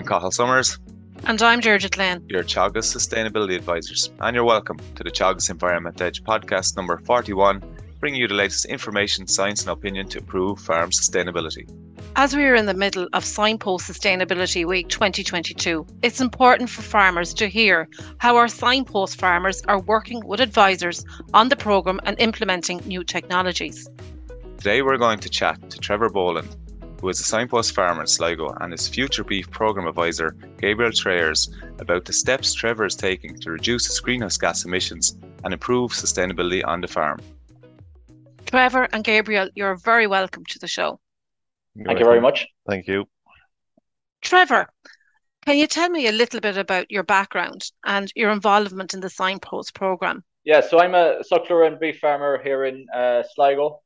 I'm Cathal Summers. And I'm Deirdre Glenn. Your Teagasc Sustainability Advisors. And you're welcome to the Teagasc Environment Edge podcast number 41, bringing you the latest information, science, and opinion to improve farm sustainability. As we are in the middle of Signpost Sustainability Week 2022, it's important for farmers to hear how our signpost farmers are working with advisors on the programme and implementing new technologies. Today we're going to chat to Trevor Boland, who is a signpost farmer in Sligo, and his future beef program advisor, Gabriel Trayers, about the steps Trevor is taking to reduce his greenhouse gas emissions and improve sustainability on the farm. Trevor and Gabriel, you're very welcome to the show. You're Thank welcome. you very much. Thank you. Trevor, can you tell me a little bit about your background and your involvement in the Signpost program? Yeah, so I'm a suckler and beef farmer here in uh, Sligo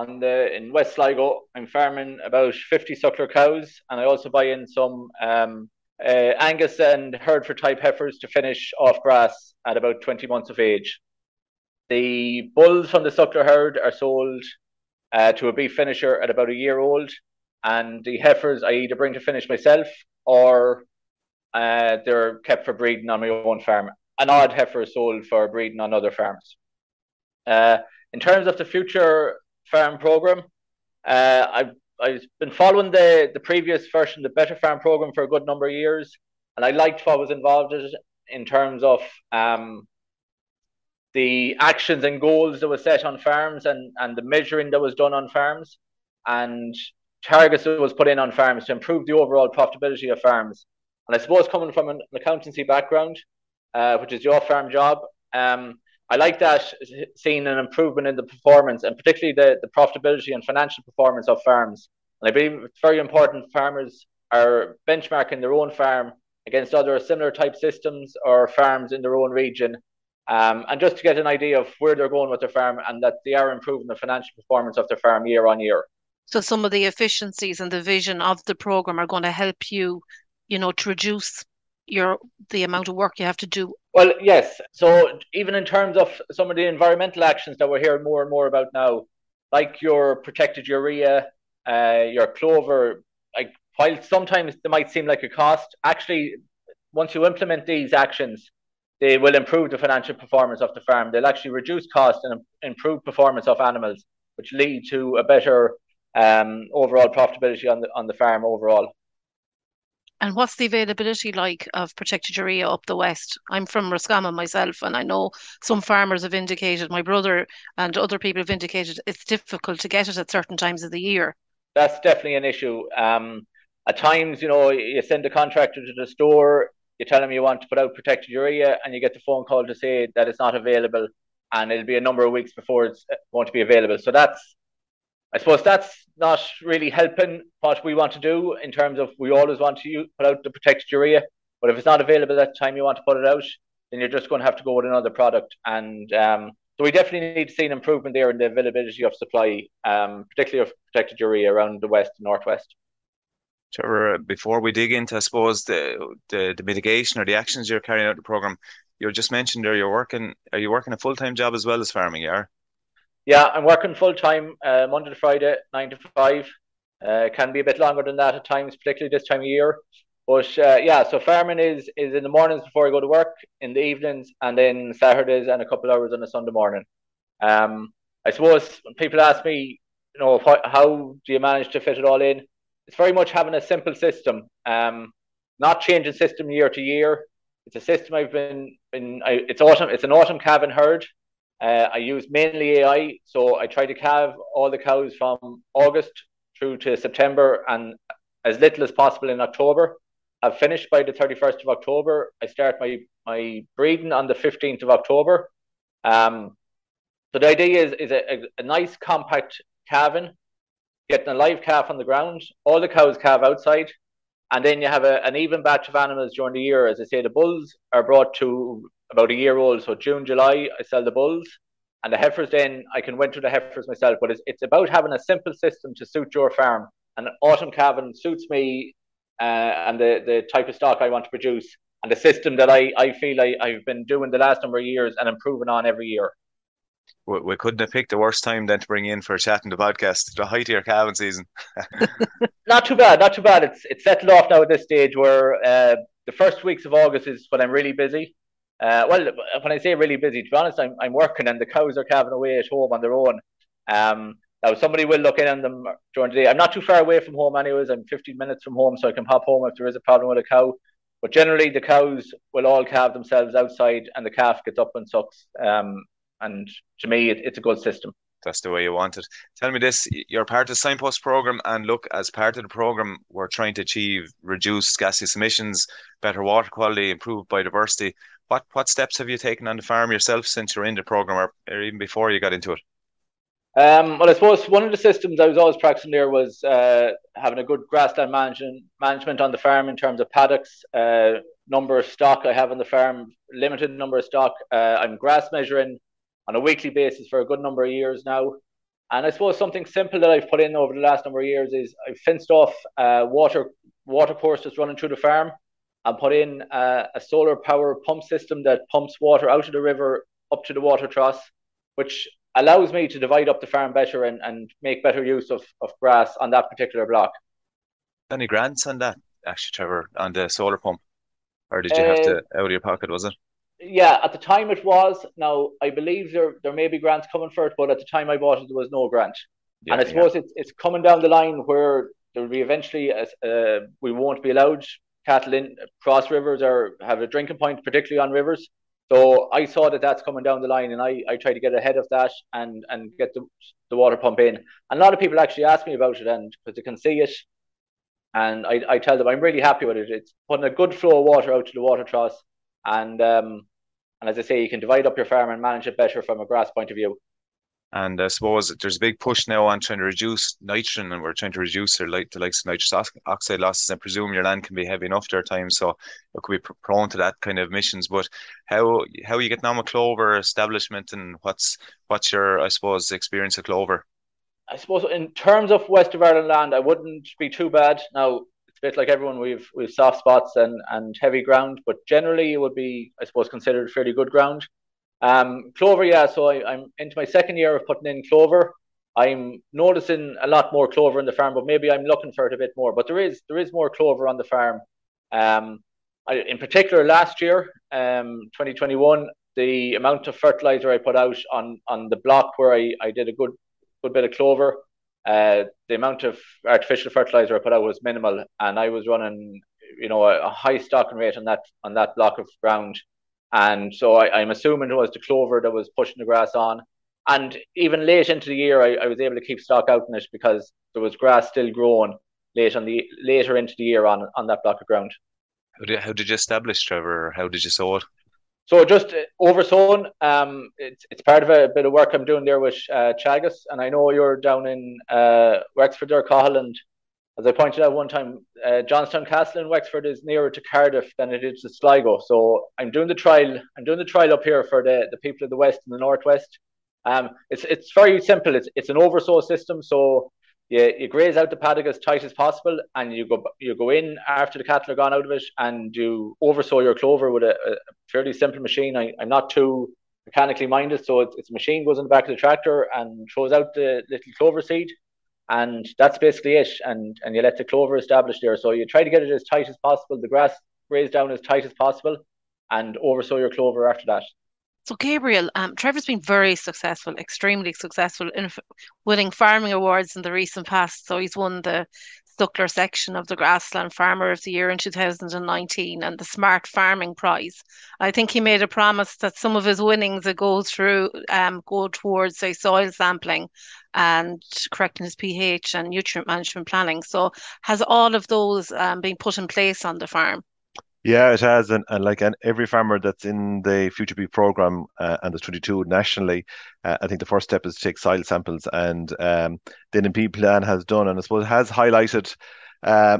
on the in West Sligo. I'm farming about 50 suckler cows, and I also buy in some um, uh, Angus and Hereford type heifers to finish off grass at about 20 months of age. The bulls from the suckler herd are sold uh, to a beef finisher at about a year old, and the heifers I either bring to finish myself or uh, they're kept for breeding on my own farm. An odd heifer is sold for breeding on other farms. Uh, in terms of the future farm program. Uh, I've I've been following the the previous version, the Better Farm program, for a good number of years, and I liked what was involved in, in terms of um, the actions and goals that were set on farms and and the measuring that was done on farms, and targets that was put in on farms to improve the overall profitability of farms. And I suppose coming from an accountancy background, uh, which is your farm job, um, I like that seeing an improvement in the performance and particularly the, the profitability and financial performance of farms. And I believe it's very important farmers are benchmarking their own farm against other similar type systems or farms in their own region. Um, and just to get an idea of where they're going with their farm and that they are improving the financial performance of their farm year on year. So some of the efficiencies and the vision of the program are going to help you, you know, to reduce your the amount of work you have to do. Well yes. So even in terms of some of the environmental actions that we're hearing more and more about now like your protected urea uh, your clover like while sometimes they might seem like a cost actually once you implement these actions they will improve the financial performance of the farm. They'll actually reduce cost and improve performance of animals which lead to a better um, overall profitability on the on the farm overall and what's the availability like of protected urea up the west? I'm from Roscommon myself, and I know some farmers have indicated, my brother and other people have indicated it's difficult to get it at certain times of the year. That's definitely an issue. Um, at times, you know, you send a contractor to the store, you tell them you want to put out protected urea, and you get the phone call to say that it's not available, and it'll be a number of weeks before it's going to be available. So that's I suppose that's not really helping what we want to do in terms of we always want to use, put out the protected urea, but if it's not available at the time you want to put it out, then you're just going to have to go with another product. And um, so we definitely need to see an improvement there in the availability of supply, um, particularly of protected urea around the west and northwest. Trevor, before we dig into, I suppose the, the the mitigation or the actions you're carrying out the program, you just mentioned there you're working. Are you working a full time job as well as farming? Yeah. Yeah, I'm working full time uh, Monday to Friday, nine to five. Uh, can be a bit longer than that at times, particularly this time of year. But uh, yeah, so farming is is in the mornings before I go to work, in the evenings, and then Saturdays and a couple hours on a Sunday morning. Um, I suppose when people ask me, you know, what, how do you manage to fit it all in? It's very much having a simple system, um, not changing system year to year. It's a system I've been, in. I, it's autumn, it's an autumn calving herd. Uh, I use mainly AI, so I try to calve all the cows from August through to September and as little as possible in October. I've finished by the 31st of October. I start my, my breeding on the 15th of October. Um, so the idea is, is a, a, nice compact calving, getting a live calf on the ground. All the cows calve outside. And then you have a, an even batch of animals during the year. As I say, the bulls are brought to about a year old. So June, July, I sell the bulls. And the heifers then I can winter the heifers myself. But it's, it's about having a simple system to suit your farm. And autumn calving suits me uh, and the, the type of stock I want to produce and the system that I, I feel I, I've been doing the last number of years and improving on every year. we, we couldn't have picked a worse time than to bring in for a chat in the podcast. The height of your calving season. not too bad, not too bad. It's it's settled off now at this stage where uh, the first weeks of August is when I'm really busy. Uh, well, when I say really busy, to be honest, I'm I'm working and the cows are calving away at home on their own. Um, now somebody will look in on them during the day. I'm not too far away from home, anyways. I'm 15 minutes from home, so I can pop home if there is a problem with a cow. But generally, the cows will all calve themselves outside, and the calf gets up and sucks. Um, and to me, it, it's a good system. That's the way you want it. Tell me this: you're part of the signpost program, and look, as part of the program, we're trying to achieve reduced gaseous emissions, better water quality, improved biodiversity. What what steps have you taken on the farm yourself since you're in the program, or, or even before you got into it? Um, well, I suppose one of the systems I was always practicing there was uh, having a good grassland management management on the farm in terms of paddocks, uh, number of stock I have on the farm, limited number of stock. Uh, I'm grass measuring on a weekly basis for a good number of years now. And I suppose something simple that I've put in over the last number of years is I've fenced off uh, water water course that's running through the farm and put in uh, a solar power pump system that pumps water out of the river up to the water troughs, which allows me to divide up the farm better and, and make better use of, of grass on that particular block. Any grants on that, actually, Trevor, on the solar pump? Or did you uh, have to out of your pocket, was it? Yeah, at the time it was. Now, I believe there, there may be grants coming for it, but at the time I bought it, there was no grant. Yeah, and I suppose yeah. it's, it's coming down the line where there will be eventually, uh, we won't be allowed cattle in cross rivers or have a drinking point, particularly on rivers. So I saw that that's coming down the line, and I, I tried to get ahead of that and and get the, the water pump in. And a lot of people actually ask me about it, and because they can see it, and I, I tell them I'm really happy with it. It's putting a good flow of water out to the water troughs, and um, and as I say, you can divide up your farm and manage it better from a grass point of view. And I suppose there's a big push now on trying to reduce nitrogen, and we're trying to reduce the, like, the likes of nitrous oxide losses. I presume your land can be heavy enough there at times, so it could be prone to that kind of emissions. But how how are you getting on with clover establishment, and what's what's your I suppose experience of clover? I suppose in terms of West of Ireland land, I wouldn't be too bad. Now it's a bit like everyone. We've we've soft spots and and heavy ground, but generally it would be I suppose considered fairly good ground. Um, clover, yeah. So I, am into my second year of putting in clover. I'm noticing a lot more clover in the farm, but maybe I'm looking for it a bit more. But there is there is more clover on the farm. Um, I, in particular, last year, um, 2021, the amount of fertilizer I put out on on the block where I, I did a good good bit of clover, uh, the amount of artificial fertilizer I put out was minimal, and I was running, you know, a, a high stocking rate on that on that block of ground. And so I, am assuming it was the clover that was pushing the grass on. And even late into the year, I, I, was able to keep stock out in it because there was grass still growing late on the later into the year on on that block of ground. How did, how did you establish Trevor? How did you sow it? So just uh, over sown. Um, it's it's part of a bit of work I'm doing there with uh, Teagasc, and I know you're down in uh, Wexford or Cathal, and as I pointed out one time, uh, Johnstown Castle in Wexford is nearer to Cardiff than it is to Sligo. So I'm doing the trial. I'm doing the trial up here for the, the people of the west and the northwest. Um, it's it's very simple. It's it's an oversow system. So you, you graze out the paddock as tight as possible, and you go you go in after the cattle are gone out of it, and you oversow your clover with a, a fairly simple machine. I, I'm not too mechanically minded, so it's, it's a machine goes in the back of the tractor and throws out the little clover seed and that's basically it. And and you let the clover establish there. So you try to get it as tight as possible, the grass raised down as tight as possible, and oversow your clover after that. So Gabriel, um, Trevor's been very successful, extremely successful in winning farming awards in the recent past. So he's won the suckler section of the Grassland Farmer of the Year in 2019 and the Smart Farming Prize. I think he made a promise that some of his winnings that go through um, go towards say soil sampling and correcting his pH and nutrient management planning. So has all of those um, been put in place on the farm? Yeah, it has, and, and like and every farmer that's in the Future Beef program uh, and there's 22 nationally, uh, I think the first step is to take soil samples, and um, the NMP plan has done, and I suppose has highlighted uh,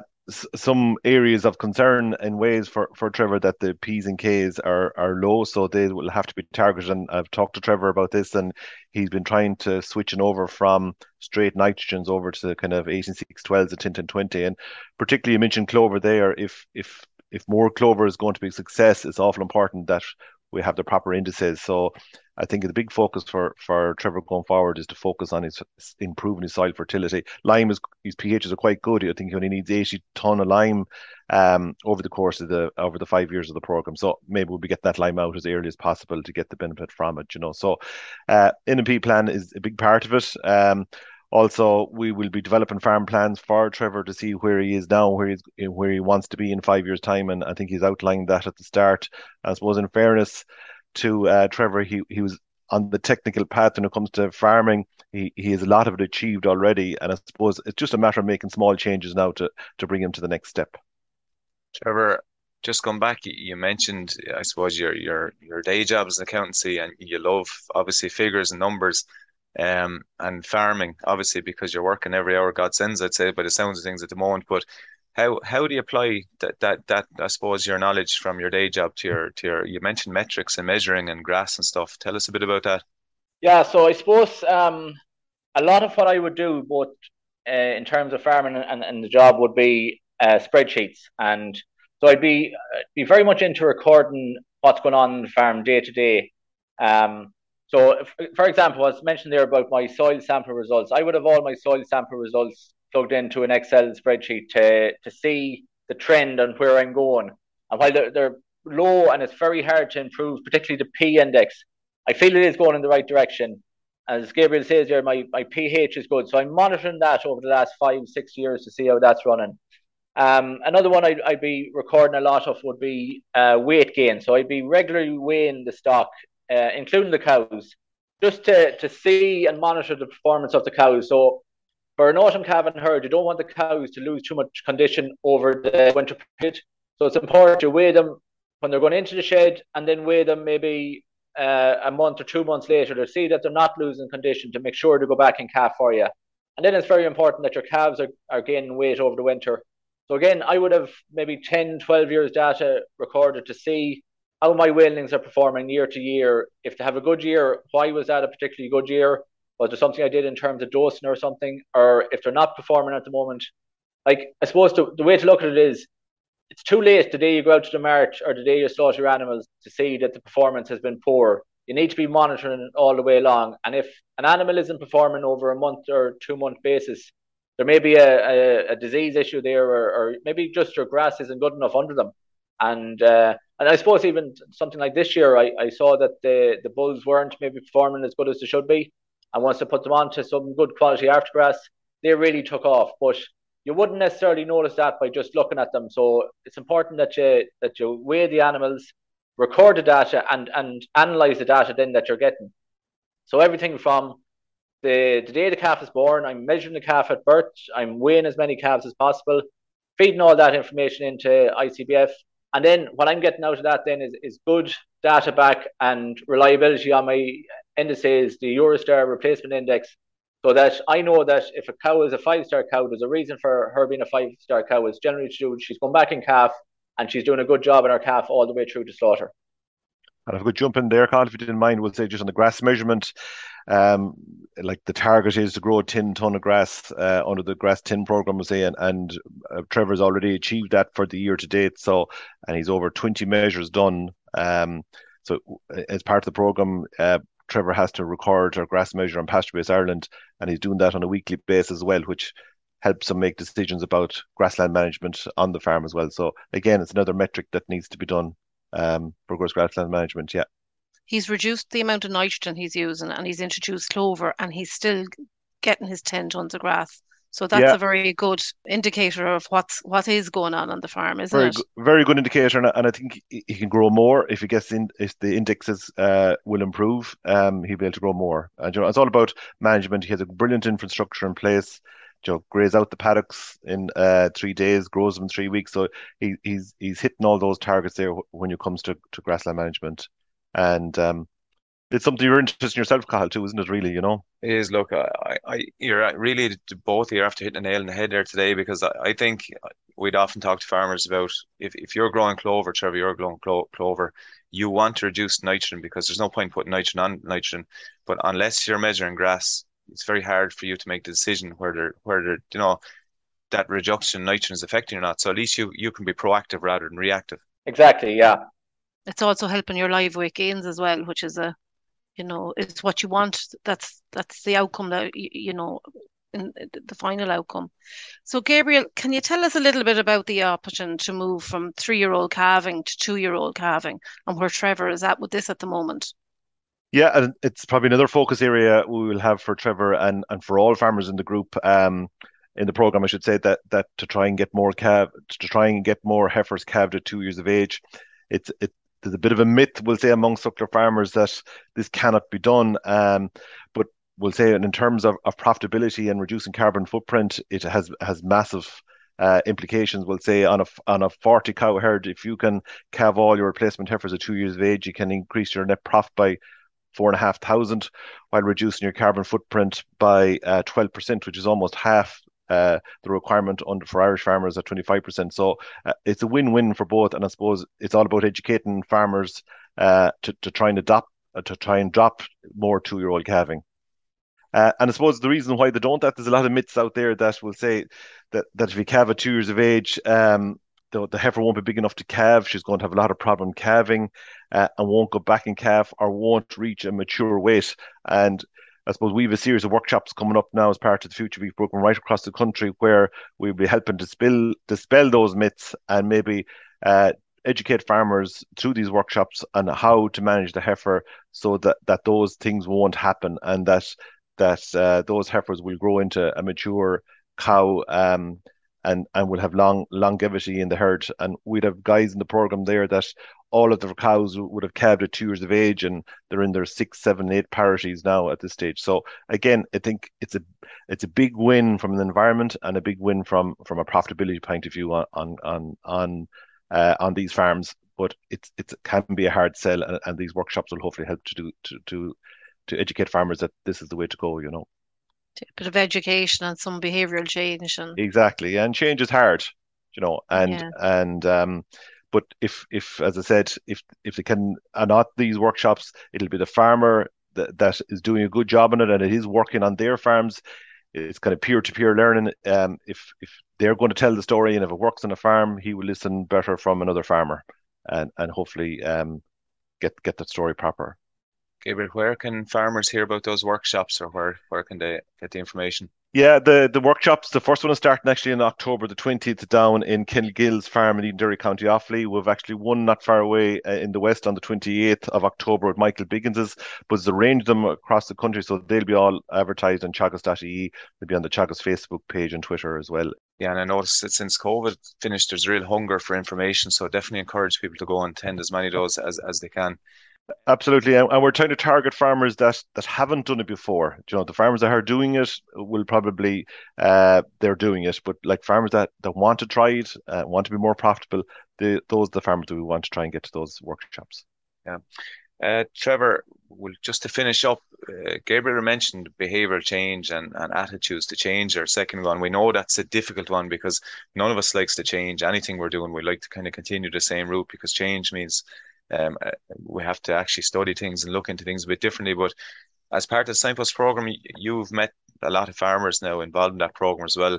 some areas of concern in ways for, for Trevor that the P's and K's are are low, so they will have to be targeted. And I've talked to Trevor about this, and he's been trying to switch switching over from straight nitrogens over to kind of 18612s and 10 20. And particularly you mentioned clover there. If if if more clover is going to be a success, it's awful important that we have the proper indices. So I think the big focus for for Trevor going forward is to focus on his improving his soil fertility. Lime is his pHs are quite good. I think he only needs 80 ton of lime um, over the course of the over the five years of the program. So maybe we'll be getting that lime out as early as possible to get the benefit from it. You know, so uh, NMP plan is a big part of it. Um, also, we will be developing farm plans for Trevor to see where he is now, where he's where he wants to be in five years' time, and I think he's outlined that at the start. I suppose, in fairness to uh, Trevor, he he was on the technical path when it comes to farming. He he has a lot of it achieved already, and I suppose it's just a matter of making small changes now to to bring him to the next step. Trevor, just come back, you mentioned, I suppose, your your your day job as an accountancy, and you love obviously figures and numbers um, and farming, obviously, because you're working every hour God sends, I'd say, by the sounds of things at the moment. But how how do you apply that that that I suppose your knowledge from your day job to your to your you mentioned metrics and measuring and grass and stuff. Tell us a bit about that. Yeah, so I suppose um, a lot of what I would do, both uh, in terms of farming and, and the job, would be uh, spreadsheets, and so I'd be uh, be very much into recording what's going on in the farm day to day. Um, so, if, for example, as mentioned there about my soil sample results, I would have all my soil sample results plugged into an Excel spreadsheet to, to see the trend and where I'm going. And while they're, they're low and it's very hard to improve, particularly the P index, I feel it is going in the right direction. As Gabriel says here, my, my pH is good. So I'm monitoring that over the last five, six years to see how that's running. Um, another one I'd, I'd be recording a lot of would be uh, weight gain. So I'd be regularly weighing the stock uh, including the cows, just to, to see and monitor the performance of the cows. So for an autumn calving herd, you don't want the cows to lose too much condition over the winter period. So it's important to weigh them when they're going into the shed and then weigh them maybe uh, a month or two months later to see that they're not losing condition to make sure to go back and calf for you. And then it's very important that your calves are, are gaining weight over the winter. So again, I would have maybe 10, 12 years data recorded to see how my weanlings are performing year to year. If they have a good year, why was that a particularly good year? Was there something I did in terms of dosing or something? Or if they're not performing at the moment, like I suppose the, the way to look at it is it's too late the day you go out to the mart or the day you slaughter your animals to see that the performance has been poor. You need to be monitoring it all the way along. And if an animal isn't performing over a month or two month basis, there may be a, a, a disease issue there, or, or, maybe just your grass isn't good enough under them. And uh, and I suppose even something like this year, I, I saw that the, the Bulls weren't maybe performing as good as they should be. And once I put them on to some good quality aftergrass, they really took off. But you wouldn't necessarily notice that by just looking at them. So it's important that you that you weigh the animals, record the data, and and analyze the data then that you're getting. So everything from the, the day the calf is born, I'm measuring the calf at birth, I'm weighing as many calves as possible, feeding all that information into ICBF, and then what I'm getting out of that then is, is good data back and reliability on my indices, the Eurostar replacement index, so that I know that if a cow is a five star cow, there's a reason for her being a five star cow. It's generally to do she's going back in calf and she's doing a good job in her calf all the way through to slaughter. And if I could jump in there, Cathal, if you didn't mind, we'll say just on the grass measurement, um, like the target is to grow 10 ton of grass uh, under the grass 10 program, we'll say, and, and uh, Trevor's already achieved that for the year to date. So, and he's over 20 measures done. Um, so, as part of the program, uh, Trevor has to record our grass measure on PastureBase Ireland, and he's doing that on a weekly basis as well, which helps him make decisions about grassland management on the farm as well. So, again, it's another metric that needs to be done um, for grassland management. Yeah. He's reduced the amount of nitrogen he's using and he's introduced clover and he's still getting his 10 tons of grass. So that's yeah. a very good indicator of what's what is going on on the farm, isn't very it? Go- very good indicator, and, and I think he can grow more if he gets in. If the indexes uh, will improve, um, he'll be able to grow more. And you know, it's all about management. He has a brilliant infrastructure in place. You know, graze out the paddocks in uh, three days, grows them in three weeks. So he, he's he's hitting all those targets there when it comes to, to grassland management and um, it's something you're interested in yourself, Cathal, too, isn't it? Really, you know. It is. Look, I, I, you're uh, really both. You're after hitting a nail in the head there today because I, I think we'd often talk to farmers about if, if you're growing clover, Trevor, you're growing clo- clover, you want to reduce nitrogen because there's no point putting nitrogen on nitrogen. But unless you're measuring grass, it's very hard for you to make the decision whether whether you know that reduction in nitrogen is affecting or not. So at least you you can be proactive rather than reactive. Exactly. Yeah it's also helping your live weight gains as well, which is a you know, is what you want. That's that's the outcome that you, know in the final outcome. So, Gabriel, can you tell us a little bit about the option to move from three-year-old calving to two-year-old calving, and where Trevor is at with this at the moment? Yeah, and it's probably another focus area we will have for Trevor and and for all farmers in the group. Um, in the program, I should say that that to try and get more calf to try and get more heifers calved at two years of age. It's it there's a bit of a myth, we'll say, among suckler farmers that this cannot be done. Um, but we'll say in terms of, of profitability and reducing carbon footprint, it has has massive uh, implications. We'll say on a on a forty cow herd, if you can calve all your replacement heifers at two years of age, you can increase your net profit by four and a half thousand, while reducing your carbon footprint by uh, twelve uh, percent, which is almost half uh, the requirement under for Irish farmers at 25%. So uh, it's a win-win for both, and I suppose it's all about educating farmers uh, to to try and adopt uh, to try and drop more two-year-old calving. Uh, and I suppose the reason why they don't that there's a lot of myths out there that will say that that if you calve at two years of age, um, the, the heifer won't be big enough to calve. She's going to have a lot of problem calving uh, and won't go back in calf or won't reach a mature weight. And I suppose we have a series of workshops coming up now as part of the Future. Beef program right across the country where we'll be helping to dispel, dispel those myths and maybe uh, educate farmers through these workshops on how to manage the heifer so that, that those things won't happen and that that uh, those heifers will grow into a mature cow um, and and will have long longevity in the herd. And we'd have guys in the program there that all of the cows would have calved at two years of age, and they're in their six, seven, eight parities now at this stage. So again, I think it's a it's a big win from the environment and a big win from from a profitability point of view on on on on, uh, on these farms. But it's it can be a hard sell, and, and these workshops will hopefully help to do to to to educate farmers that this is the way to go. You know a bit of education and some behavioral change and exactly and change is hard you know and yeah. and um but if if as i said if if they can are not these workshops it'll be the farmer that, that is doing a good job on it and it is working on their farms it's kind of peer-to-peer learning um if if they're going to tell the story and if it works on a farm he will listen better from another farmer and and hopefully um get get that story proper Gabriel, where can farmers hear about those workshops or where, where can they get the information? Yeah, the, the workshops, the first one is starting actually in October the 20th down in Kilgill's farm in Derry County Offaly. We've actually one not far away uh, in the west on the 28th of October with Michael Biggins's, but there's arranged them across the country, so they'll be all advertised on teagasc.ie. They'll be on the Teagasc Facebook page and Twitter as well. Yeah, and I noticed that since COVID finished, there's real hunger for information, so definitely encourage people to go and attend as many of those as, as they can. Absolutely, and, we're trying to target farmers that that haven't done it before. You know, the farmers that are doing it will probably uh, they're doing it, but like farmers that that want to try it, uh, want to be more profitable, the, those are the farmers that we want to try and get to those workshops. Yeah, uh, Trevor, well, just to finish up, uh, Gabriel mentioned behavioural change and, and attitudes to change. Our second one, we know that's a difficult one because none of us likes to change anything we're doing. We like to kind of continue the same route because change means um, uh, we have to actually study things and look into things a bit differently. But as part of the Signpost program, you've met a lot of farmers now involved in that program as well.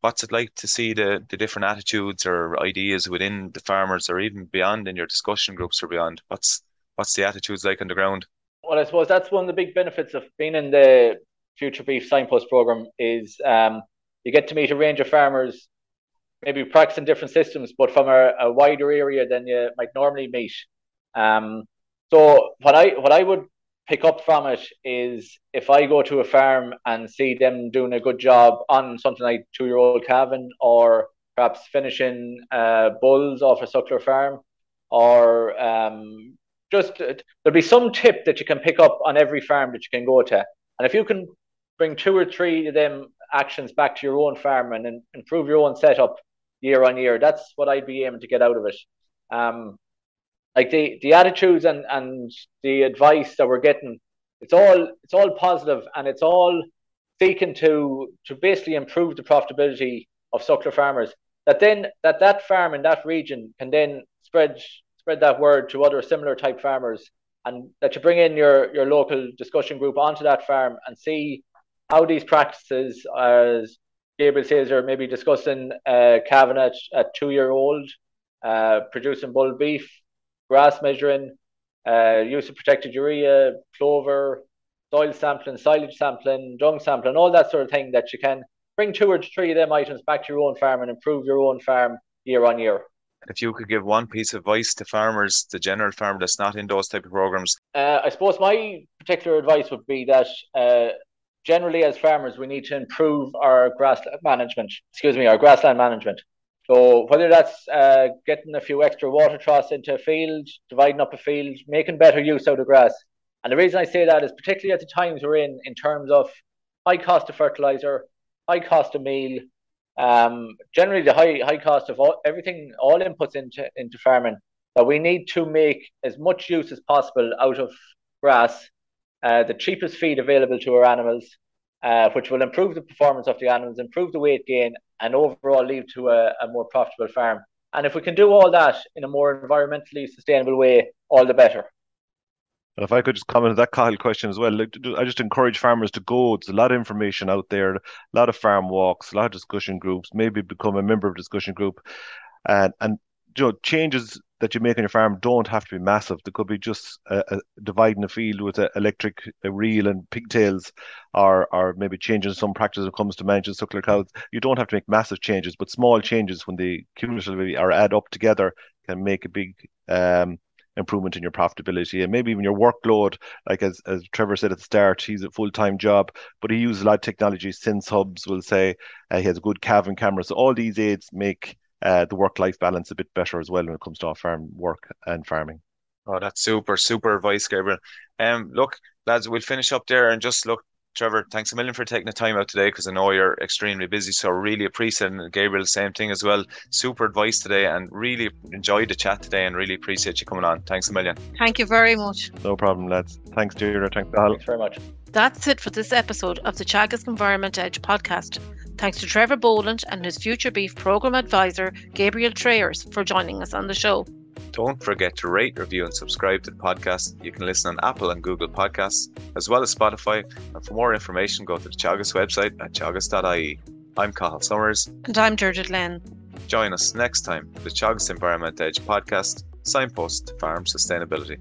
What's it like to see the, the different attitudes or ideas within the farmers or even beyond in your discussion groups or beyond? What's what's the attitudes like on the ground? Well, I suppose that's one of the big benefits of being in the Future Beef Signpost program is um, you get to meet a range of farmers, maybe practicing different systems, but from a, a wider area than you might normally meet. Um, so what I what I would pick up from it is if I go to a farm and see them doing a good job on something like two year old calving or perhaps finishing uh, bulls off a suckler farm or um, just uh, there'll be some tip that you can pick up on every farm that you can go to. And if you can bring two or three of them actions back to your own farm and, and improve your own setup year on year, that's what I'd be aiming to get out of it. Um, like the the attitudes and and the advice that we're getting it's all it's all positive and it's all seeking to to basically improve the profitability of suckler farmers. That then that that farm in that region can then spread spread that word to other similar type farmers and that you bring in your your local discussion group onto that farm and see how these practices as Gabriel says are maybe discussing uh, calving at, at two year old uh, producing bull beef grass measuring, uh, use of protected urea, clover, soil sampling, silage sampling, dung sampling, all that sort of thing that you can bring two or three of them items back to your own farm and improve your own farm year on year. If you could give one piece of advice to farmers, the general farmer that's not in those type of programs, uh, I suppose my particular advice would be that uh, generally as farmers we need to improve our grass management. Excuse me, our grassland management. So whether that's uh, getting a few extra water troughs into a field, dividing up a field, making better use out of grass. And the reason I say that is particularly at the times we're in, in terms of high cost of fertilizer, high cost of meal, um, generally the high high cost of all, everything, all inputs into into farming, that we need to make as much use as possible out of grass, uh, the cheapest feed available to our animals, uh, which will improve the performance of the animals, improve the weight gain, and overall lead to a, a more profitable farm. And if we can do all that in a more environmentally sustainable way, all the better. And if I could just comment on that Kyle question as well, like, I just encourage farmers to go. There's a lot of information out there, a lot of farm walks, a lot of discussion groups. Maybe become a member of a discussion group, and and you know changes that you make on your farm don't have to be massive. There could be just a, dividing a field with an electric reel and pigtails, or or maybe changing some practice when it comes to managing suckler cows. You don't have to make massive changes, but small changes when they cumulatively are add up together can make a big um, improvement in your profitability and maybe even your workload. Like as, as Trevor said at the start, he's a full time job, but he uses a lot of technology. Since hubs will say uh, he has a good calving camera. So all these aids make uh, the work life balance a bit better as well when it comes to off farm work and farming. Oh, that's super, super advice, Gabriel. Um, look, lads, we'll finish up there and just look Trevor, thanks a million for taking the time out today because I know you're extremely busy. So really appreciate it. Gabriel, same thing as well. Super advice today and really enjoyed the chat today and really appreciate you coming on. Thanks a million. Thank you very much. No problem, lads. Thanks, Deirdre. Thanks, Al. Thanks very much. That's it for this episode of the Teagasc Environment Edge podcast. Thanks to Trevor Boland and his Future Beef Program Advisor, Gabriel Trayers, for joining us on the show. Don't forget to rate, review, and subscribe to the podcast. You can listen on Apple and Google Podcasts, as well as Spotify. And for more information, go to the Teagasc website at teagasc.ie. I'm Cathal Summers. And I'm Deirdre Glenn. Join us next time for the Teagasc Environment Edge podcast, signpost to farm sustainability.